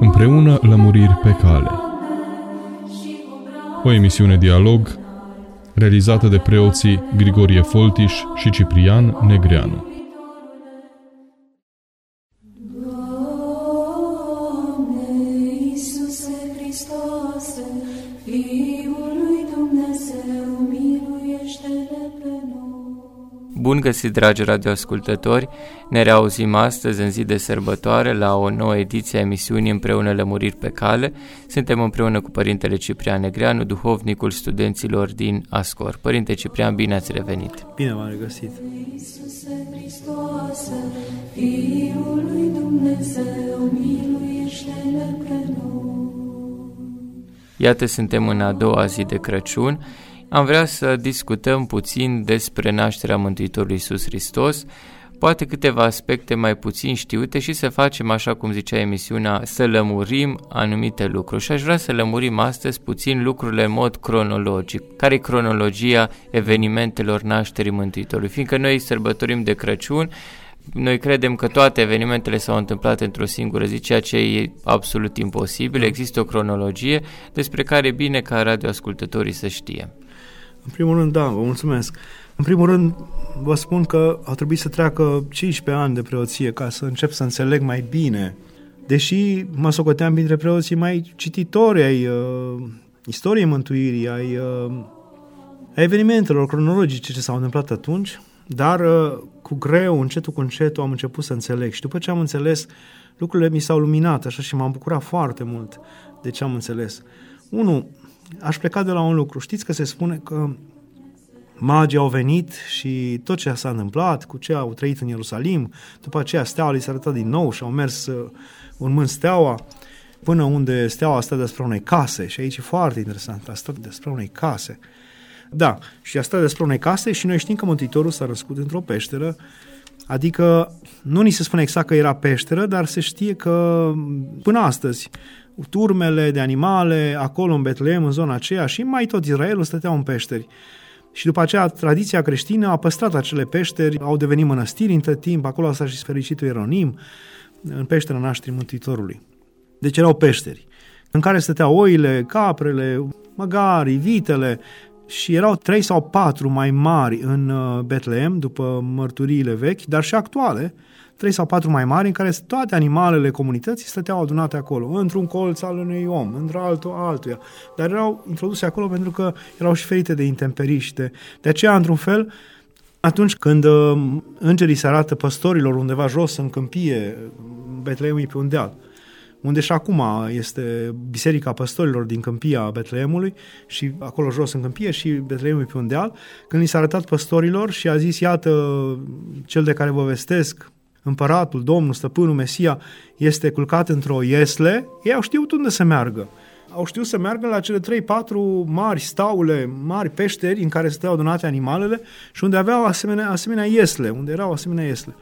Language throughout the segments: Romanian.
Împreună lămuriri pe cale. O emisiune dialog realizată de preoții Grigorie Foltiș și Ciprian Negreanu. Bun găsit, dragi radioascultători! Ne reauzim astăzi, în zi de sărbătoare, la o nouă ediție a emisiunii Împreună Lămuriri pe Cale. Suntem împreună cu Părintele Ciprian Negreanu, duhovnicul studenților din Ascor. Părinte Ciprian, bine ați revenit! Bine v-am regăsit! Iată, suntem în a doua zi de Crăciun am vrea să discutăm puțin despre nașterea Mântuitorului Iisus Hristos, poate câteva aspecte mai puțin știute și să facem, așa cum zicea emisiunea, să lămurim anumite lucruri. Și aș vrea să lămurim astăzi puțin lucrurile în mod cronologic. Care e cronologia evenimentelor nașterii Mântuitorului? Fiindcă noi sărbătorim de Crăciun, noi credem că toate evenimentele s-au întâmplat într-o singură zi, ceea ce e absolut imposibil. Există o cronologie despre care e bine ca radioascultătorii să știe. În primul rând, da, vă mulțumesc. În primul rând, vă spun că a trebuit să treacă 15 ani de preoție ca să încep să înțeleg mai bine. Deși mă socoteam printre preoții mai cititori ai uh, istoriei mântuirii, ai, uh, ai evenimentelor cronologice ce s-au întâmplat atunci, dar uh, cu greu, încetul cu încetul, am început să înțeleg. Și după ce am înțeles, lucrurile mi s-au luminat așa și m-am bucurat foarte mult de ce am înțeles. Unu, aș pleca de la un lucru. Știți că se spune că magii au venit și tot ce s-a întâmplat, cu ce au trăit în Ierusalim, după aceea steaua li s-a arătat din nou și au mers uh, urmând steaua până unde steaua a stat despre unei case și aici e foarte interesant, a stat despre unei case. Da, și a stat despre unei case și noi știm că Mântuitorul s-a răscut într-o peșteră, adică nu ni se spune exact că era peșteră, dar se știe că până astăzi turmele de animale acolo în Betleem, în zona aceea și mai tot Israelul stăteau în peșteri. Și după aceea, tradiția creștină a păstrat acele peșteri, au devenit mănăstiri între timp, acolo s-a și fericitul Ieronim, în peștera nașterii Mântuitorului. Deci erau peșteri, în care stăteau oile, caprele, măgarii, vitele, și erau trei sau patru mai mari în uh, Betleem, după mărturiile vechi, dar și actuale, trei sau patru mai mari, în care toate animalele comunității stăteau adunate acolo, într-un colț al unui om, într-altul altuia, dar erau introduse acolo pentru că erau și ferite de intemperii și de... De aceea, într-un fel, atunci când uh, îngerii se arată păstorilor undeva jos în câmpie, Betleemul pe un deal, unde și acum este Biserica Păstorilor din Câmpia Betleemului și acolo jos în Câmpie și Betleemul pe un deal, când li s-a arătat păstorilor și a zis, iată, cel de care vă vestesc, împăratul, Domnul, stăpânul, Mesia, este culcat într-o iesle, ei au știut unde să meargă. Au știut să meargă la cele 3-4 mari staule, mari peșteri în care stăteau adunate animalele și unde aveau asemenea, asemenea iesle, unde erau asemenea iesle.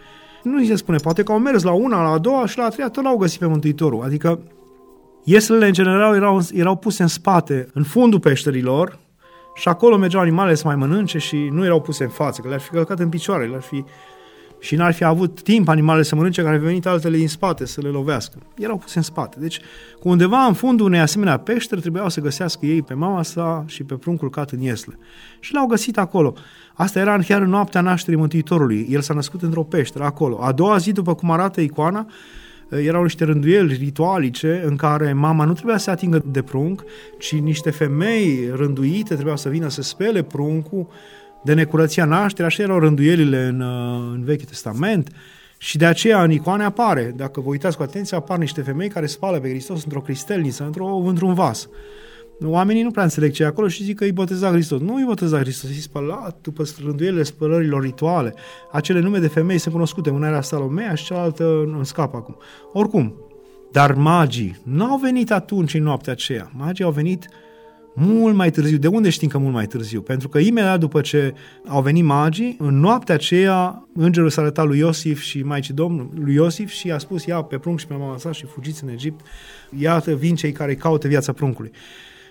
Nu se spune, poate că au mers la una, la a doua și la a treia tot l-au găsit pe Mântuitorul. Adică ieslele în general erau, erau puse în spate, în fundul peșterilor și acolo mergeau animalele să mai mănânce și nu erau puse în față, că le-ar fi călcat în picioare, le-ar fi și n-ar fi avut timp animalele să mănânce, care ar fi venit altele din spate să le lovească. Erau puse în spate. Deci, cu undeva în fundul unei asemenea peșteri, trebuiau să găsească ei pe mama sa și pe pruncul cat în iesle. Și l-au găsit acolo. Asta era chiar în noaptea nașterii Mântuitorului. El s-a născut într-o peșteră acolo. A doua zi, după cum arată icoana, erau niște rânduieli ritualice în care mama nu trebuia să atingă de prunc, ci niște femei rânduite trebuiau să vină să spele pruncul, de necurăția nașterii, așa erau rânduielile în, uh, în Vechiul Testament și de aceea în icoane apare, dacă vă uitați cu atenție, apar niște femei care spală pe Hristos într-o cristelniță, într-o, într-un vas. Oamenii nu prea înțeleg ce e acolo și zic că îi boteza Hristos. Nu îi boteza Hristos, îi spăla după rânduielile spălărilor rituale. Acele nume de femei sunt cunoscute, una era Salomea și cealaltă nu scap acum. Oricum, dar magii nu au venit atunci în noaptea aceea. Magii au venit mult mai târziu. De unde știm că mult mai târziu? Pentru că imediat după ce au venit magii, în noaptea aceea, îngerul s-a arătat lui Iosif și Maicii Domnului lui Iosif și a spus, ia pe prunc și pe mama sa și fugiți în Egipt, iată vin cei care caută viața pruncului.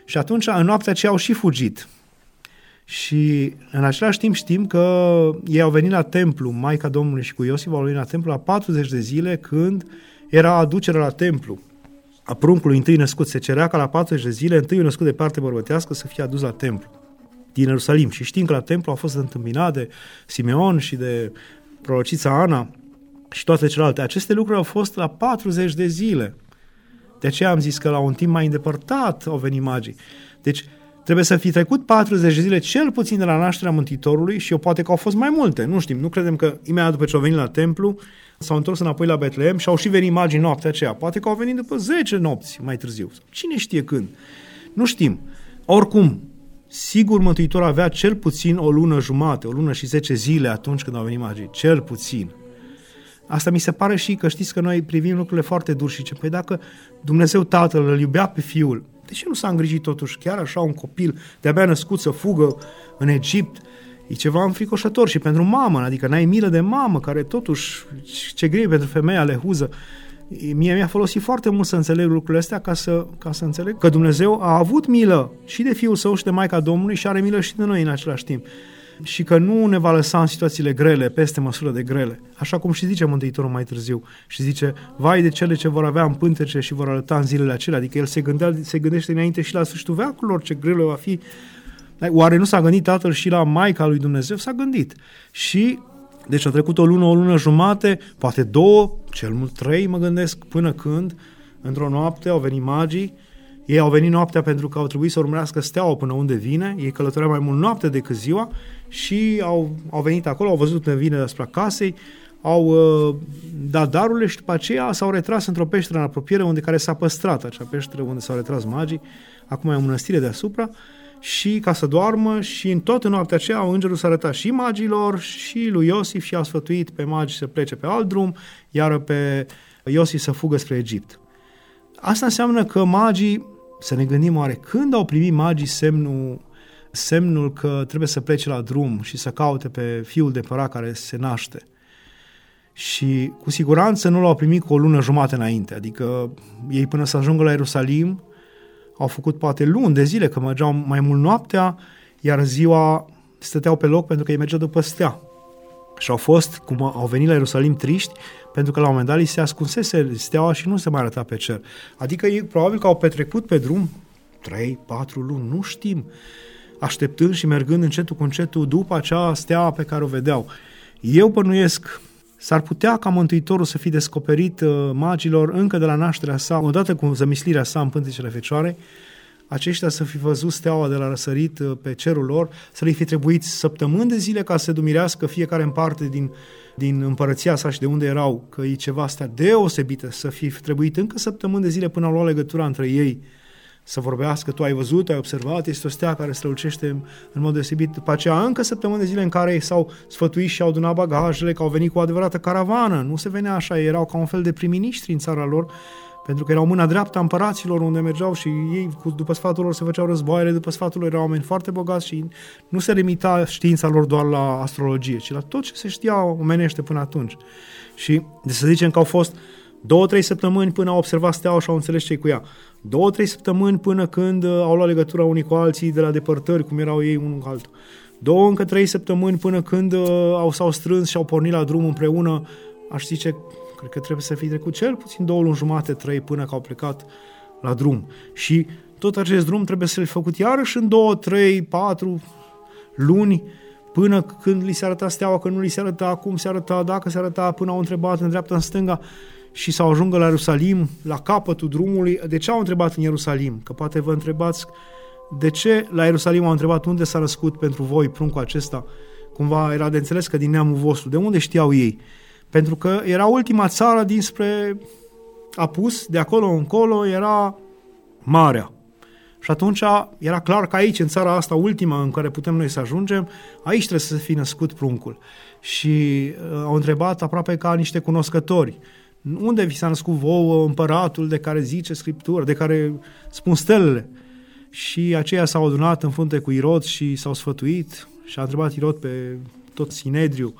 Și atunci, în noaptea aceea, au și fugit. Și în același timp știm că ei au venit la templu, Maica Domnului și cu Iosif au venit la templu la 40 de zile când era aducerea la templu a pruncului întâi născut. Se cerea ca la 40 de zile întâi născut de parte bărbătească să fie adus la templu din Ierusalim. Și știm că la templu a fost întâmpinat de Simeon și de prorocița Ana și toate celelalte. Aceste lucruri au fost la 40 de zile. De aceea am zis că la un timp mai îndepărtat au venit magii. Deci trebuie să fi trecut 40 de zile cel puțin de la nașterea Mântuitorului și eu poate că au fost mai multe, nu știm, nu credem că imediat după ce au venit la templu s-au întors înapoi la Betlehem și au și venit magii noaptea aceea. Poate că au venit după 10 nopți mai târziu. Cine știe când? Nu știm. Oricum, sigur Mântuitorul avea cel puțin o lună jumate, o lună și 10 zile atunci când au venit magii. Cel puțin. Asta mi se pare și că știți că noi privim lucrurile foarte dur și ce, păi dacă Dumnezeu Tatăl îl iubea pe Fiul, de ce nu s-a îngrijit totuși chiar așa un copil de-abia născut să fugă în Egipt? E ceva înfricoșător și pentru mamă, adică n-ai milă de mamă care totuși, ce greu pentru femeia lehuză. Mie mi-a folosit foarte mult să înțeleg lucrurile astea ca să, ca să înțeleg că Dumnezeu a avut milă și de Fiul Său și de Maica Domnului și are milă și de noi în același timp și că nu ne va lăsa în situațiile grele, peste măsură de grele. Așa cum și zice Mântuitorul mai târziu. Și zice, vai de cele ce vor avea în pântece și vor arăta în zilele acelea. Adică el se, gândea, se gândește înainte și la sfârșitul veacurilor ce grele va fi. Oare nu s-a gândit tatăl și la Maica lui Dumnezeu? S-a gândit. Și deci a trecut o lună, o lună jumate, poate două, cel mult trei, mă gândesc, până când, într-o noapte, au venit magii ei au venit noaptea pentru că au trebuit să urmărească steaua până unde vine, ei călătoreau mai mult noapte decât ziua și au, au venit acolo, au văzut unde vine despre casei, au uh, dat darurile și după aceea s-au retras într-o peșteră în apropiere unde care s-a păstrat acea peșteră unde s-au retras magii, acum e o mănăstire deasupra și ca să doarmă și în toată noaptea aceea îngerul s-a arătat și magilor și lui Iosif și a sfătuit pe magi să plece pe alt drum, iar pe Iosif să fugă spre Egipt. Asta înseamnă că magii să ne gândim oare când au primit magii semnul, semnul că trebuie să plece la drum și să caute pe fiul de părat care se naște. Și cu siguranță nu l-au primit cu o lună jumate înainte, adică ei până să ajungă la Ierusalim au făcut poate luni de zile, că mergeau mai mult noaptea, iar ziua stăteau pe loc pentru că ei mergeau după stea. Și au fost, cum au venit la Ierusalim triști, pentru că la un moment dat li se ascunsese steaua și nu se mai arăta pe cer. Adică ei probabil că au petrecut pe drum 3, 4 luni, nu știm, așteptând și mergând încetul cu încetul după acea stea pe care o vedeau. Eu bănuiesc S-ar putea ca Mântuitorul să fi descoperit uh, magilor încă de la nașterea sa, odată cu zămislirea sa în pântecele Fecioarei, aceștia să fi văzut steaua de la răsărit uh, pe cerul lor, să le fi trebuit săptămâni de zile ca să dumirească fiecare în parte din, din împărăția sa și de unde erau, că e ceva asta deosebită, să fi trebuit încă săptămâni de zile până au luat legătura între ei, să vorbească, tu ai văzut, ai observat, este o stea care strălucește în mod deosebit. După aceea, încă săptămâni de zile în care s-au sfătuit și au adunat bagajele, că au venit cu o adevărată caravană. Nu se venea așa, erau ca un fel de prim-ministri în țara lor, pentru că erau mâna dreaptă a împăraților unde mergeau și ei, cu, după sfatul lor, se făceau războaiele, după sfatul lor erau oameni foarte bogați și nu se limita știința lor doar la astrologie, ci la tot ce se știa omenește până atunci. Și de să zicem că au fost două, trei săptămâni până au observat steaua și au înțeles ce cu ea. Două, trei săptămâni până când uh, au luat legătura unii cu alții de la depărtări, cum erau ei unul cu altul. Două, încă trei săptămâni până când uh, au, s-au strâns și au pornit la drum împreună, aș zice Cred că trebuie să fie trecut cel puțin două luni jumate, trei, până că au plecat la drum. Și tot acest drum trebuie să-l făcut iarăși în două, trei, patru luni, până când li se arăta steaua, că nu li se arăta, cum se arăta, dacă se arăta, până au întrebat în dreapta, în stânga și să ajungă la Ierusalim, la capătul drumului. De ce au întrebat în Ierusalim? Că poate vă întrebați de ce la Ierusalim au întrebat unde s-a născut pentru voi pruncul acesta. Cumva era de înțeles că din neamul vostru. De unde știau ei? pentru că era ultima țară dinspre apus, de acolo încolo era marea. Și atunci era clar că aici, în țara asta ultima în care putem noi să ajungem, aici trebuie să fie născut pruncul. Și uh, au întrebat aproape ca niște cunoscători, unde vi s-a născut vouă împăratul de care zice Scriptură, de care spun stelele? Și aceia s-au adunat în frunte cu Irod și s-au sfătuit și a întrebat Irod pe tot Sinedriu,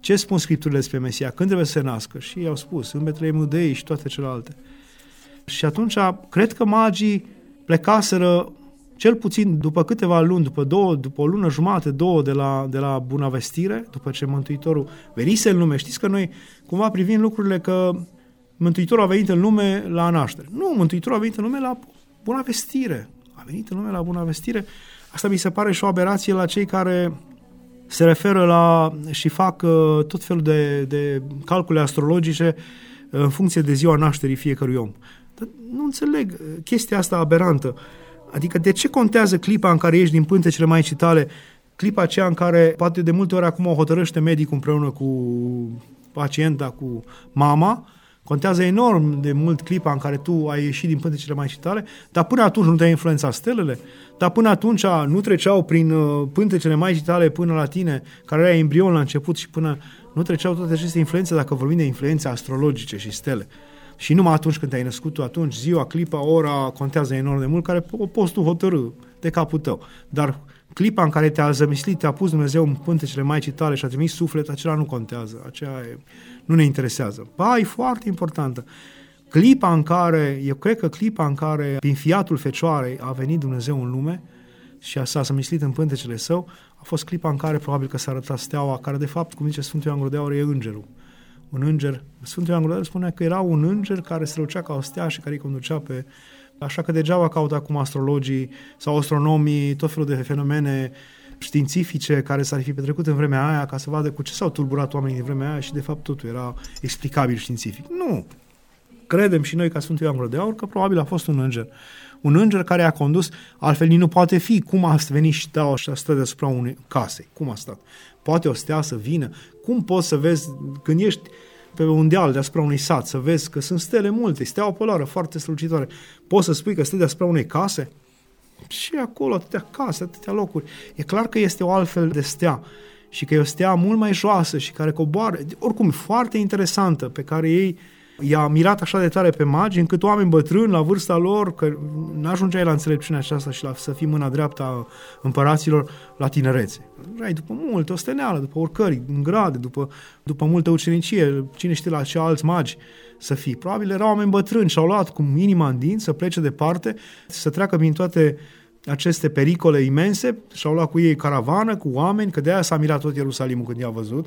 ce spun Scripturile despre Mesia? Când trebuie să se nască? Și i-au spus, în Betleemul Dei și toate celelalte. Și atunci, cred că magii plecaseră cel puțin după câteva luni, după două, după o lună jumate, două de la, de la bunăvestire, după ce Mântuitorul venise în lume. Știți că noi cumva privim lucrurile că Mântuitorul a venit în lume la naștere. Nu, Mântuitorul a venit în lume la bună vestire. A venit în lume la bună vestire. Asta mi se pare și o aberație la cei care se referă la și fac uh, tot felul de, de calcule astrologice uh, în funcție de ziua nașterii fiecărui om. Dar nu înțeleg uh, chestia asta aberantă. Adică de ce contează clipa în care ești din pântecele mai tale, clipa aceea în care poate de multe ori acum o hotărăște medicul împreună cu pacienta, cu mama, Contează enorm de mult clipa în care tu ai ieșit din pântecele mai tale, dar până atunci nu te-a influențat stelele? Dar până atunci nu treceau prin uh, pântecele mai tale până la tine, care era embrion la început și până nu treceau toate aceste influențe, dacă vorbim de influențe astrologice și stele. Și numai atunci când te-ai născut tu, atunci ziua, clipa, ora contează enorm de mult, care o poți tu hotărâ de capul tău. Dar clipa în care te-a zămislit, te-a pus Dumnezeu în pântecele mai tale și a trimis suflet, acela nu contează. Aceea e nu ne interesează. Ba, e foarte importantă. Clipa în care, eu cred că clipa în care, prin fiatul Fecioarei, a venit Dumnezeu în lume și a s-a mislit în pântecele său, a fost clipa în care probabil că s-a arătat steaua, care de fapt, cum zice Sfântul Ioan Gură e îngerul. Un înger, Sfântul Ioan Gură spunea că era un înger care strălucea ca o stea și care îi conducea pe Așa că degeaba caută acum astrologii sau astronomii tot felul de fenomene științifice care s-ar fi petrecut în vremea aia ca să vadă cu ce s-au tulburat oamenii din vremea aia și de fapt totul era explicabil științific. Nu! Credem și noi ca Sfântul Ioan de Aur că probabil a fost un înger. Un înger care a condus, altfel nu poate fi. Cum a venit și steaua și a stat deasupra unei case? Cum a stat? Poate o stea să vină? Cum poți să vezi când ești pe un deal deasupra unui sat, să vezi că sunt stele multe, steaua polară foarte strălucitoare. Poți să spui că stă deasupra unei case? și acolo atâtea case, atâtea locuri. E clar că este o altfel de stea și că e o stea mult mai joasă și care coboară, oricum foarte interesantă, pe care ei i-a mirat așa de tare pe magi, încât oameni bătrâni la vârsta lor, că n-ajungeai la înțelepciunea aceasta și la să fii mâna dreapta a împăraților la tinerețe. Ai după multe osteneală, după oricări, în grade, după, după multă ucenicie, cine știe la ce alți magi să fii. Probabil erau oameni bătrâni și au luat cu inima în din să plece departe, să treacă prin toate aceste pericole imense și au luat cu ei caravană, cu oameni, că de aia s-a mirat tot Ierusalimul când i-a văzut,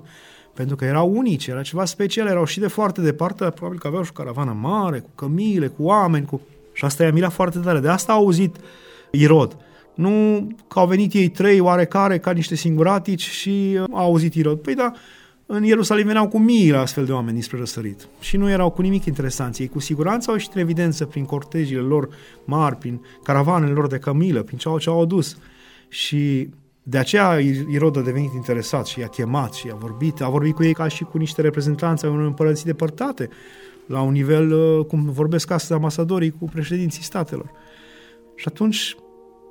pentru că erau unici, era ceva special, erau și de foarte departe, probabil că aveau și o caravană mare, cu cămile, cu oameni, cu... și asta i-a mirat foarte tare. De asta a auzit Irod. Nu că au venit ei trei oarecare ca niște singuratici și a auzit Irod. Păi da, în Ierusalim veneau cu mii astfel de oameni spre răsărit și nu erau cu nimic interesanți. Ei cu siguranță au ieșit în evidență prin cortejile lor mari, prin caravanele lor de cămilă, prin ce au, ce au adus. Și de aceea Irod a devenit interesat și i-a chemat și i-a vorbit. A vorbit cu ei ca și cu niște reprezentanți ai unor împărății depărtate, la un nivel uh, cum vorbesc astăzi ambasadorii cu președinții statelor. Și atunci,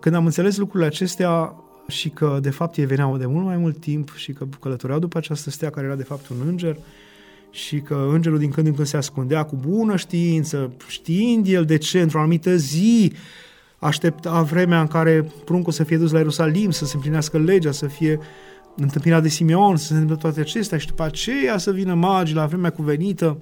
când am înțeles lucrurile acestea, și că de fapt ei veneau de mult mai mult timp și că călătoreau după această stea care era de fapt un înger și că îngerul din când în când se ascundea cu bună știință, știind el de ce, într-o anumită zi, aștepta vremea în care pruncul să fie dus la Ierusalim, să se împlinească legea, să fie întâmpinat de Simeon, să se întâmple toate acestea și după aceea să vină magii la vremea cuvenită.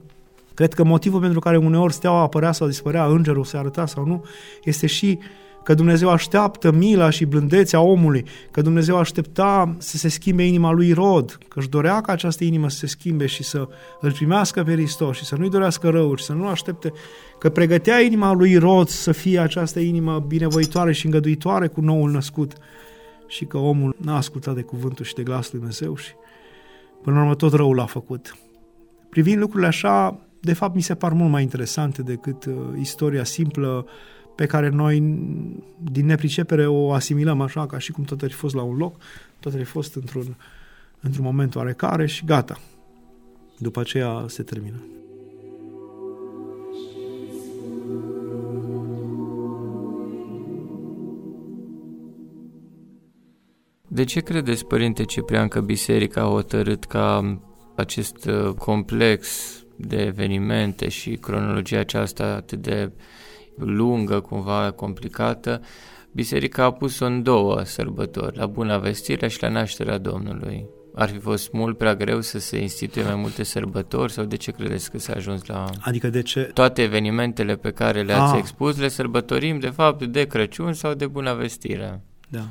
Cred că motivul pentru care uneori steaua apărea sau dispărea, îngerul se arăta sau nu, este și că Dumnezeu așteaptă mila și blândețea omului, că Dumnezeu aștepta să se schimbe inima lui Rod, că își dorea ca această inimă să se schimbe și să îl primească pe Hristos și să nu-i dorească rău și să nu aștepte, că pregătea inima lui Rod să fie această inimă binevoitoare și îngăduitoare cu noul născut și că omul n-a ascultat de cuvântul și de glasul lui Dumnezeu și până la urmă tot răul l-a făcut. Privind lucrurile așa, de fapt mi se par mult mai interesante decât uh, istoria simplă pe care noi din nepricepere o asimilăm așa, ca și cum tot ar fi fost la un loc, tot ar fi fost într-un, într-un moment oarecare și gata. După aceea se termină. De ce credeți, Părinte Ciprian, că Biserica a hotărât ca acest uh, complex de evenimente și cronologia aceasta atât de lungă, cumva complicată, biserica a pus-o în două sărbători, la Buna Vestire și la Nașterea Domnului. Ar fi fost mult prea greu să se instituie mai multe sărbători sau de ce credeți că s-a ajuns la... Adică de ce? Toate evenimentele pe care le-ați ah. expus le sărbătorim de fapt de Crăciun sau de Buna Vestire. Da.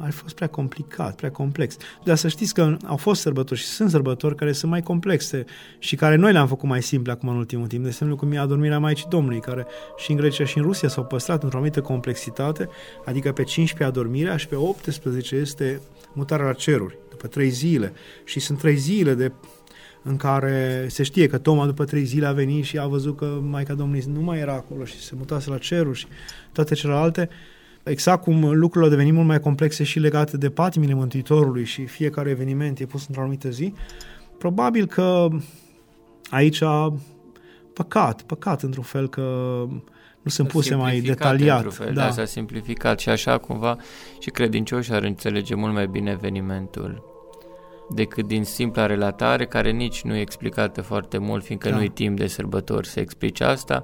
Ar fi fost prea complicat, prea complex. Dar să știți că au fost sărbători și sunt sărbători care sunt mai complexe și care noi le-am făcut mai simple acum în ultimul timp. De exemplu, cum e adormirea Maicii Domnului, care și în Grecia și în Rusia s-au păstrat într-o anumită complexitate, adică pe 15 adormirea și pe 18 este mutarea la ceruri, după trei zile. Și sunt trei zile de în care se știe că Toma după trei zile a venit și a văzut că Maica Domnului nu mai era acolo și se mutase la ceruri și toate celelalte. Exact cum lucrurile au devenit mult mai complexe și legate de patimile Mântuitorului și fiecare eveniment e pus într-o anumită zi, probabil că aici păcat, păcat într-un fel că nu sunt puse mai detaliat. Fel, da. S-a simplificat și așa cumva și credincioșii ar înțelege mult mai bine evenimentul decât din simpla relatare, care nici nu e explicată foarte mult, fiindcă da. nu e timp de sărbători să explice asta.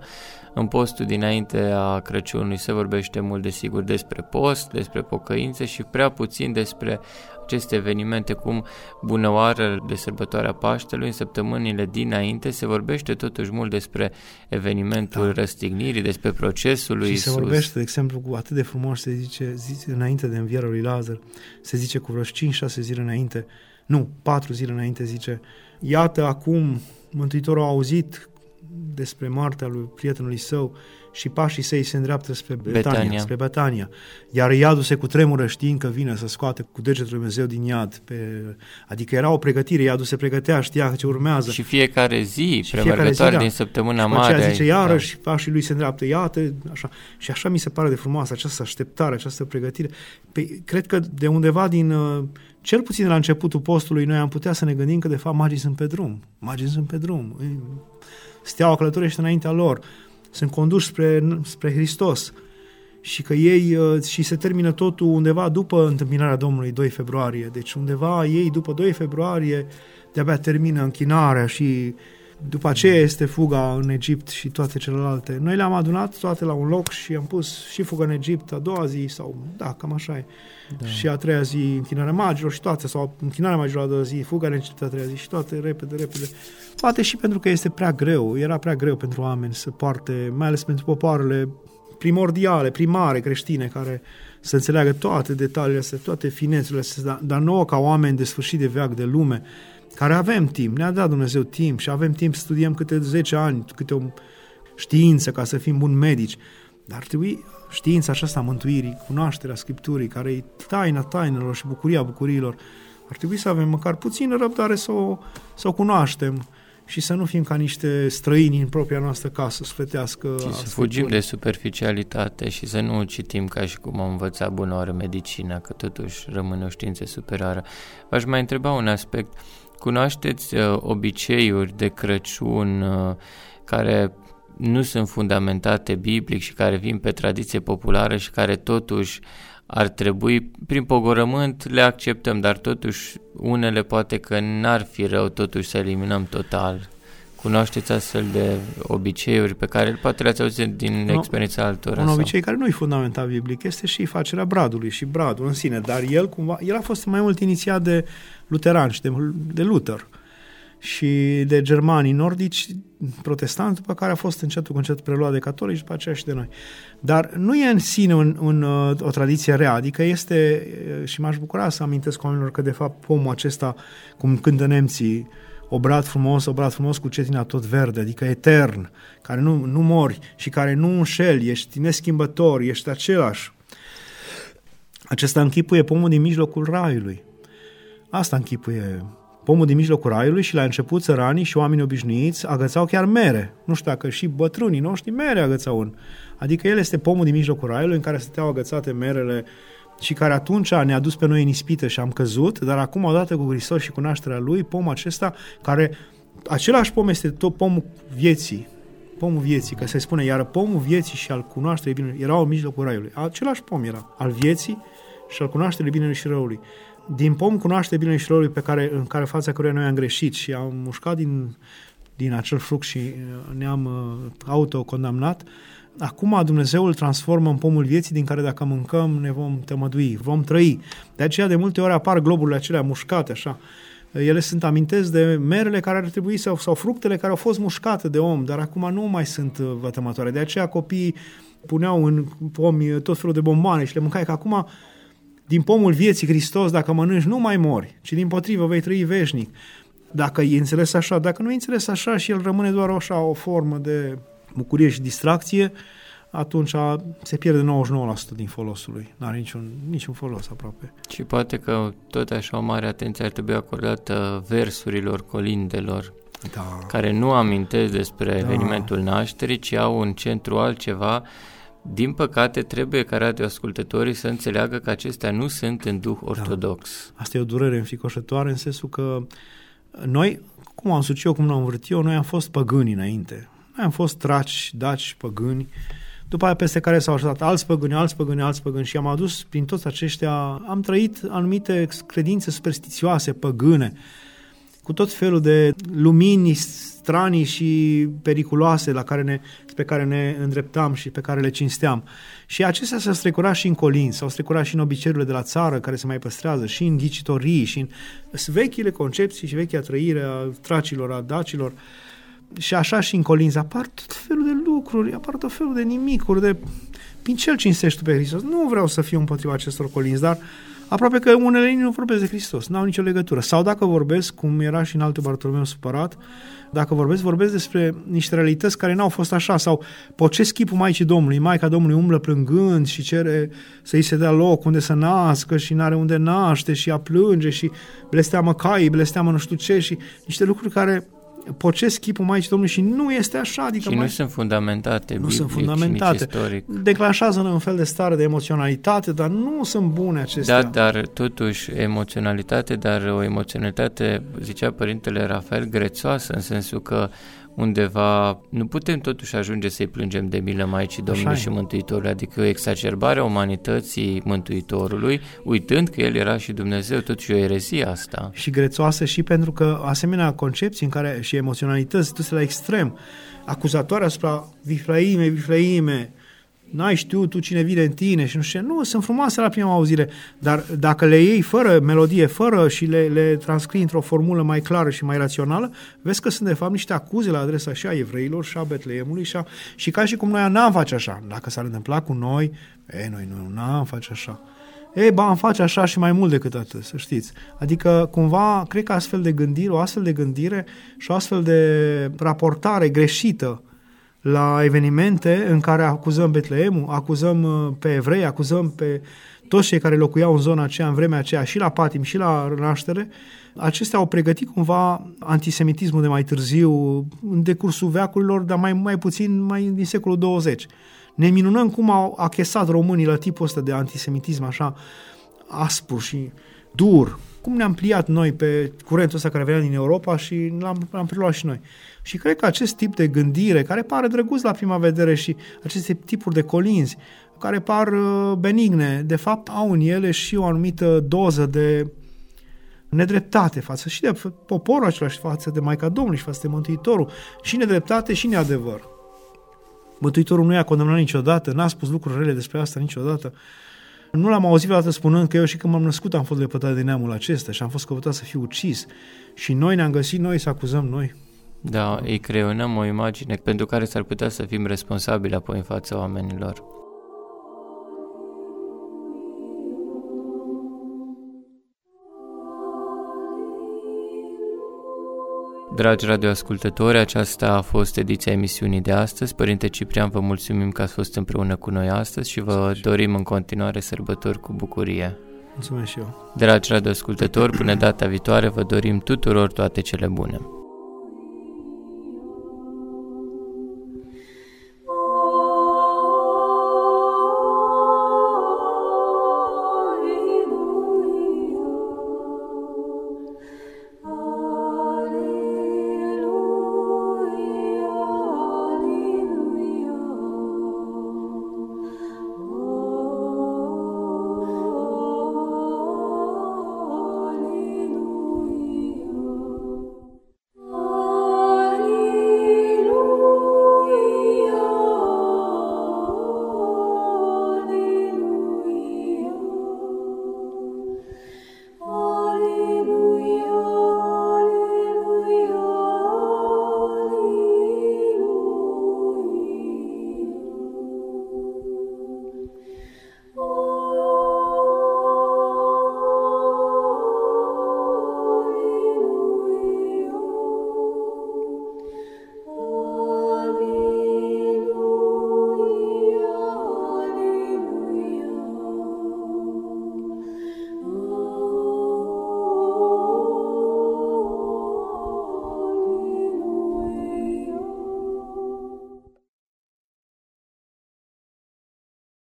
În postul dinainte a Crăciunului se vorbește mult, desigur, despre post, despre pocăință și prea puțin despre aceste evenimente, cum bunăoară de sărbătoarea Paștelui, în săptămânile dinainte, se vorbește totuși mult despre evenimentul da. răstignirii, despre procesul lui Și Isus. se vorbește, de exemplu, cu atât de frumos, se zice, zice înainte de învierea lui Lazar, se zice cu vreo 5-6 zile înainte, nu, patru zile înainte zice, iată acum Mântuitorul a auzit despre moartea lui prietenului său și pașii săi se îndreaptă spre Betania, Betania. spre Betania. Iar iadul se cutremură știind că vine să scoate cu degetul Dumnezeu din iad. Pe, adică era o pregătire, iadul se pregătea, știa ce urmează. Și fiecare zi, și fiecare zi, da. din săptămâna și mare. Și zice, iarăși da. pașii lui se îndreaptă, iată, așa. Și așa mi se pare de frumoasă această așteptare, această pregătire. Păi, cred că de undeva din uh, cel puțin la începutul postului, noi am putea să ne gândim că, de fapt, magii sunt pe drum. Magii sunt pe drum. Steaua călătorește înaintea lor. Sunt conduși spre, spre Hristos. Și că ei, uh, și se termină totul undeva după întâmpinarea Domnului 2 februarie. Deci undeva ei, după 2 februarie, de-abia termină închinarea și după aceea este fuga în Egipt și toate celelalte. Noi le-am adunat toate la un loc și am pus și fuga în Egipt a doua zi sau, da, cam așa e. Da. Și a treia zi închinarea magilor și toate, sau închinarea magilor a doua zi, fuga în Egipt a treia zi și toate, repede, repede. Poate și pentru că este prea greu, era prea greu pentru oameni să poarte, mai ales pentru popoarele primordiale, primare, creștine, care să înțeleagă toate detaliile astea, toate finețele astea, dar, dar nouă ca oameni de sfârșit de veac, de lume, care avem timp, ne-a dat Dumnezeu timp și avem timp să studiem câte 10 ani, câte o știință ca să fim buni medici. Dar ar trebui știința aceasta a mântuirii, cunoașterea Scripturii, care e taina tainelor și bucuria bucuriilor, ar trebui să avem măcar puțină răbdare să o, să o cunoaștem și să nu fim ca niște străini în propria noastră casă sufletească. Și să fugim de superficialitate și să nu citim ca și cum am învățat bună oară medicina, că totuși rămâne o știință superioară. V-aș mai întreba un aspect. Cunoașteți uh, obiceiuri de Crăciun uh, care nu sunt fundamentate biblic și care vin pe tradiție populară și care totuși ar trebui, prin pogorământ le acceptăm, dar totuși unele poate că n-ar fi rău totuși să eliminăm total. Cunoașteți astfel de obiceiuri pe care poate le-ați auzit din no, experiența altora? Un sau? obicei care nu e fundamental biblic este și facerea bradului și bradul în sine, dar el cumva, el a fost mai mult inițiat de luteran și de, de Luther și de germanii nordici protestanți, după care a fost încetul cu încet preluat de catolici, după aceea și de noi. Dar nu e în sine un, un, o tradiție rea, adică este, și m-aș bucura să amintesc oamenilor că de fapt pomul acesta, cum cântă nemții, obrat frumos, obrat frumos cu cetina tot verde, adică etern, care nu, nu mori și care nu înșeli, ești neschimbător, ești același. Acesta închipuie pomul din mijlocul raiului. Asta închipuie pomul din mijlocul raiului și la început țăranii și oamenii obișnuiți agățau chiar mere. Nu știu dacă și bătrânii noștri mere agățau un. Adică el este pomul din mijlocul raiului în care stăteau agățate merele și care atunci ne-a dus pe noi în ispită și am căzut, dar acum, odată cu Hristos și cunoașterea Lui, pomul acesta, care, același pom este tot pomul vieții, pomul vieții, că se spune, iar pomul vieții și al cunoașterii bine erau în mijlocul raiului. Același pom era, al vieții și al cunoașterii binelui și răului din pom cunoaște bine și rolul pe care, în care fața căruia noi am greșit și am mușcat din, din acel fruct și uh, ne-am uh, autocondamnat, acum Dumnezeu îl transformă în pomul vieții din care dacă mâncăm ne vom tămădui, vom trăi. De aceea de multe ori apar globurile acelea mușcate așa. Ele sunt amintesc de merele care ar trebui să, sau fructele care au fost mușcate de om, dar acum nu mai sunt uh, vătămătoare. De aceea copiii puneau în pomi tot felul de bomboane și le mâncai, că acum din pomul vieții Hristos, dacă mănânci, nu mai mori, ci din potrivă vei trăi veșnic. Dacă e înțeles așa, dacă nu e înțeles așa și el rămâne doar așa o formă de bucurie și distracție, atunci se pierde 99% din folosul lui. Nu are niciun, niciun folos aproape. Și poate că tot așa o mare atenție ar trebui acordată versurilor, colindelor, da. care nu amintesc despre da. evenimentul nașterii, ci au un centru altceva. Din păcate, trebuie ca radioascultătorii să înțeleagă că acestea nu sunt în duh da. ortodox. Da. Asta e o durere înficoșătoare în sensul că noi, cum am spus eu, cum am vrut eu, noi am fost păgâni înainte. Noi am fost traci, daci, păgâni, după aia peste care s-au așezat alți păgâni, alți păgâni, alți păgâni și am adus prin toți aceștia, am trăit anumite credințe superstițioase, păgâne, cu tot felul de lumini stranii și periculoase la care ne, pe care ne îndreptam și pe care le cinsteam. Și acestea s-au strecurat și în colin, s-au strecurat și în obiceiurile de la țară care se mai păstrează, și în ghicitorii, și în vechile concepții și vechea trăire a tracilor, a dacilor. Și așa și în colinzi apar tot felul de lucruri, apar tot felul de nimicuri, de prin ce cinstești tu pe Hristos? Nu vreau să fiu împotriva acestor colinzi, dar aprope că unele linii nu vorbesc de Hristos, nu au nicio legătură. Sau dacă vorbesc, cum era și în alte Bartolomeu supărat, dacă vorbesc, vorbesc despre niște realități care n-au fost așa, sau pocesc chipul Maicii Domnului, Maica Domnului umblă plângând și cere să-i se dea loc unde să nască și n-are unde naște și a plânge și blesteamă caii, blesteamă nu știu ce și niște lucruri care pocesc chipul Maicii Domnului și nu este așa. Adică și mai... nu sunt fundamentate Nu sunt fundamentate. Istoric. Declanșează un fel de stare de emoționalitate, dar nu sunt bune acestea. Da, dar totuși emoționalitate, dar o emoționalitate, zicea Părintele Rafael, grețoasă, în sensul că undeva nu putem totuși ajunge să-i plângem de milă Maicii Domnului și Mântuitorului, adică o exacerbare a umanității Mântuitorului, uitând că El era și Dumnezeu, totuși o erezie asta. Și grețoasă și pentru că asemenea concepții în care și emoționalități duse la extrem, acuzatoare asupra Viflaime, Viflaime, n-ai știut tu cine vine în tine și nu știu Nu, sunt frumoase la prima auzire, dar dacă le iei fără melodie, fără și le, le transcrii într-o formulă mai clară și mai rațională, vezi că sunt de fapt niște acuze la adresa și a evreilor și a Betleemului și, a, și ca și cum noi n-am face așa. Dacă s-ar întâmpla cu noi, e, noi nu n-am face așa. E, ba, am face așa și mai mult decât atât, să știți. Adică, cumva, cred că astfel de gândire, o astfel de gândire și o astfel de raportare greșită la evenimente în care acuzăm Betleemul, acuzăm uh, pe evrei, acuzăm pe toți cei care locuiau în zona aceea, în vremea aceea, și la patim, și la naștere, acestea au pregătit cumva antisemitismul de mai târziu, în decursul veacurilor, dar mai, mai puțin mai din secolul 20. Ne minunăm cum au achesat românii la tipul ăsta de antisemitism așa aspru și dur, cum ne-am pliat noi pe curentul ăsta care venea din Europa și l-am, l-am preluat și noi. Și cred că acest tip de gândire, care pare drăguț la prima vedere și aceste tipuri de colinzi, care par uh, benigne, de fapt au în ele și o anumită doză de nedreptate față și de poporul acela și față de Maica Domnului și față de Mântuitorul, și nedreptate și neadevăr. Mântuitorul nu i-a condamnat niciodată, n-a spus lucruri rele despre asta niciodată. Nu l-am auzit vreodată spunând că eu și când m-am născut am fost lepătat de neamul acesta și am fost căutat să fiu ucis. Și noi ne-am găsit noi să acuzăm noi. Da, îi creionăm o imagine pentru care s-ar putea să fim responsabili apoi în fața oamenilor. Dragi radioascultători, aceasta a fost ediția emisiunii de astăzi. Părinte Ciprian, vă mulțumim că ați fost împreună cu noi astăzi și vă Mulțumesc dorim în continuare sărbători cu bucurie. Mulțumesc și eu. Dragi radioascultători, până data viitoare vă dorim tuturor toate cele bune.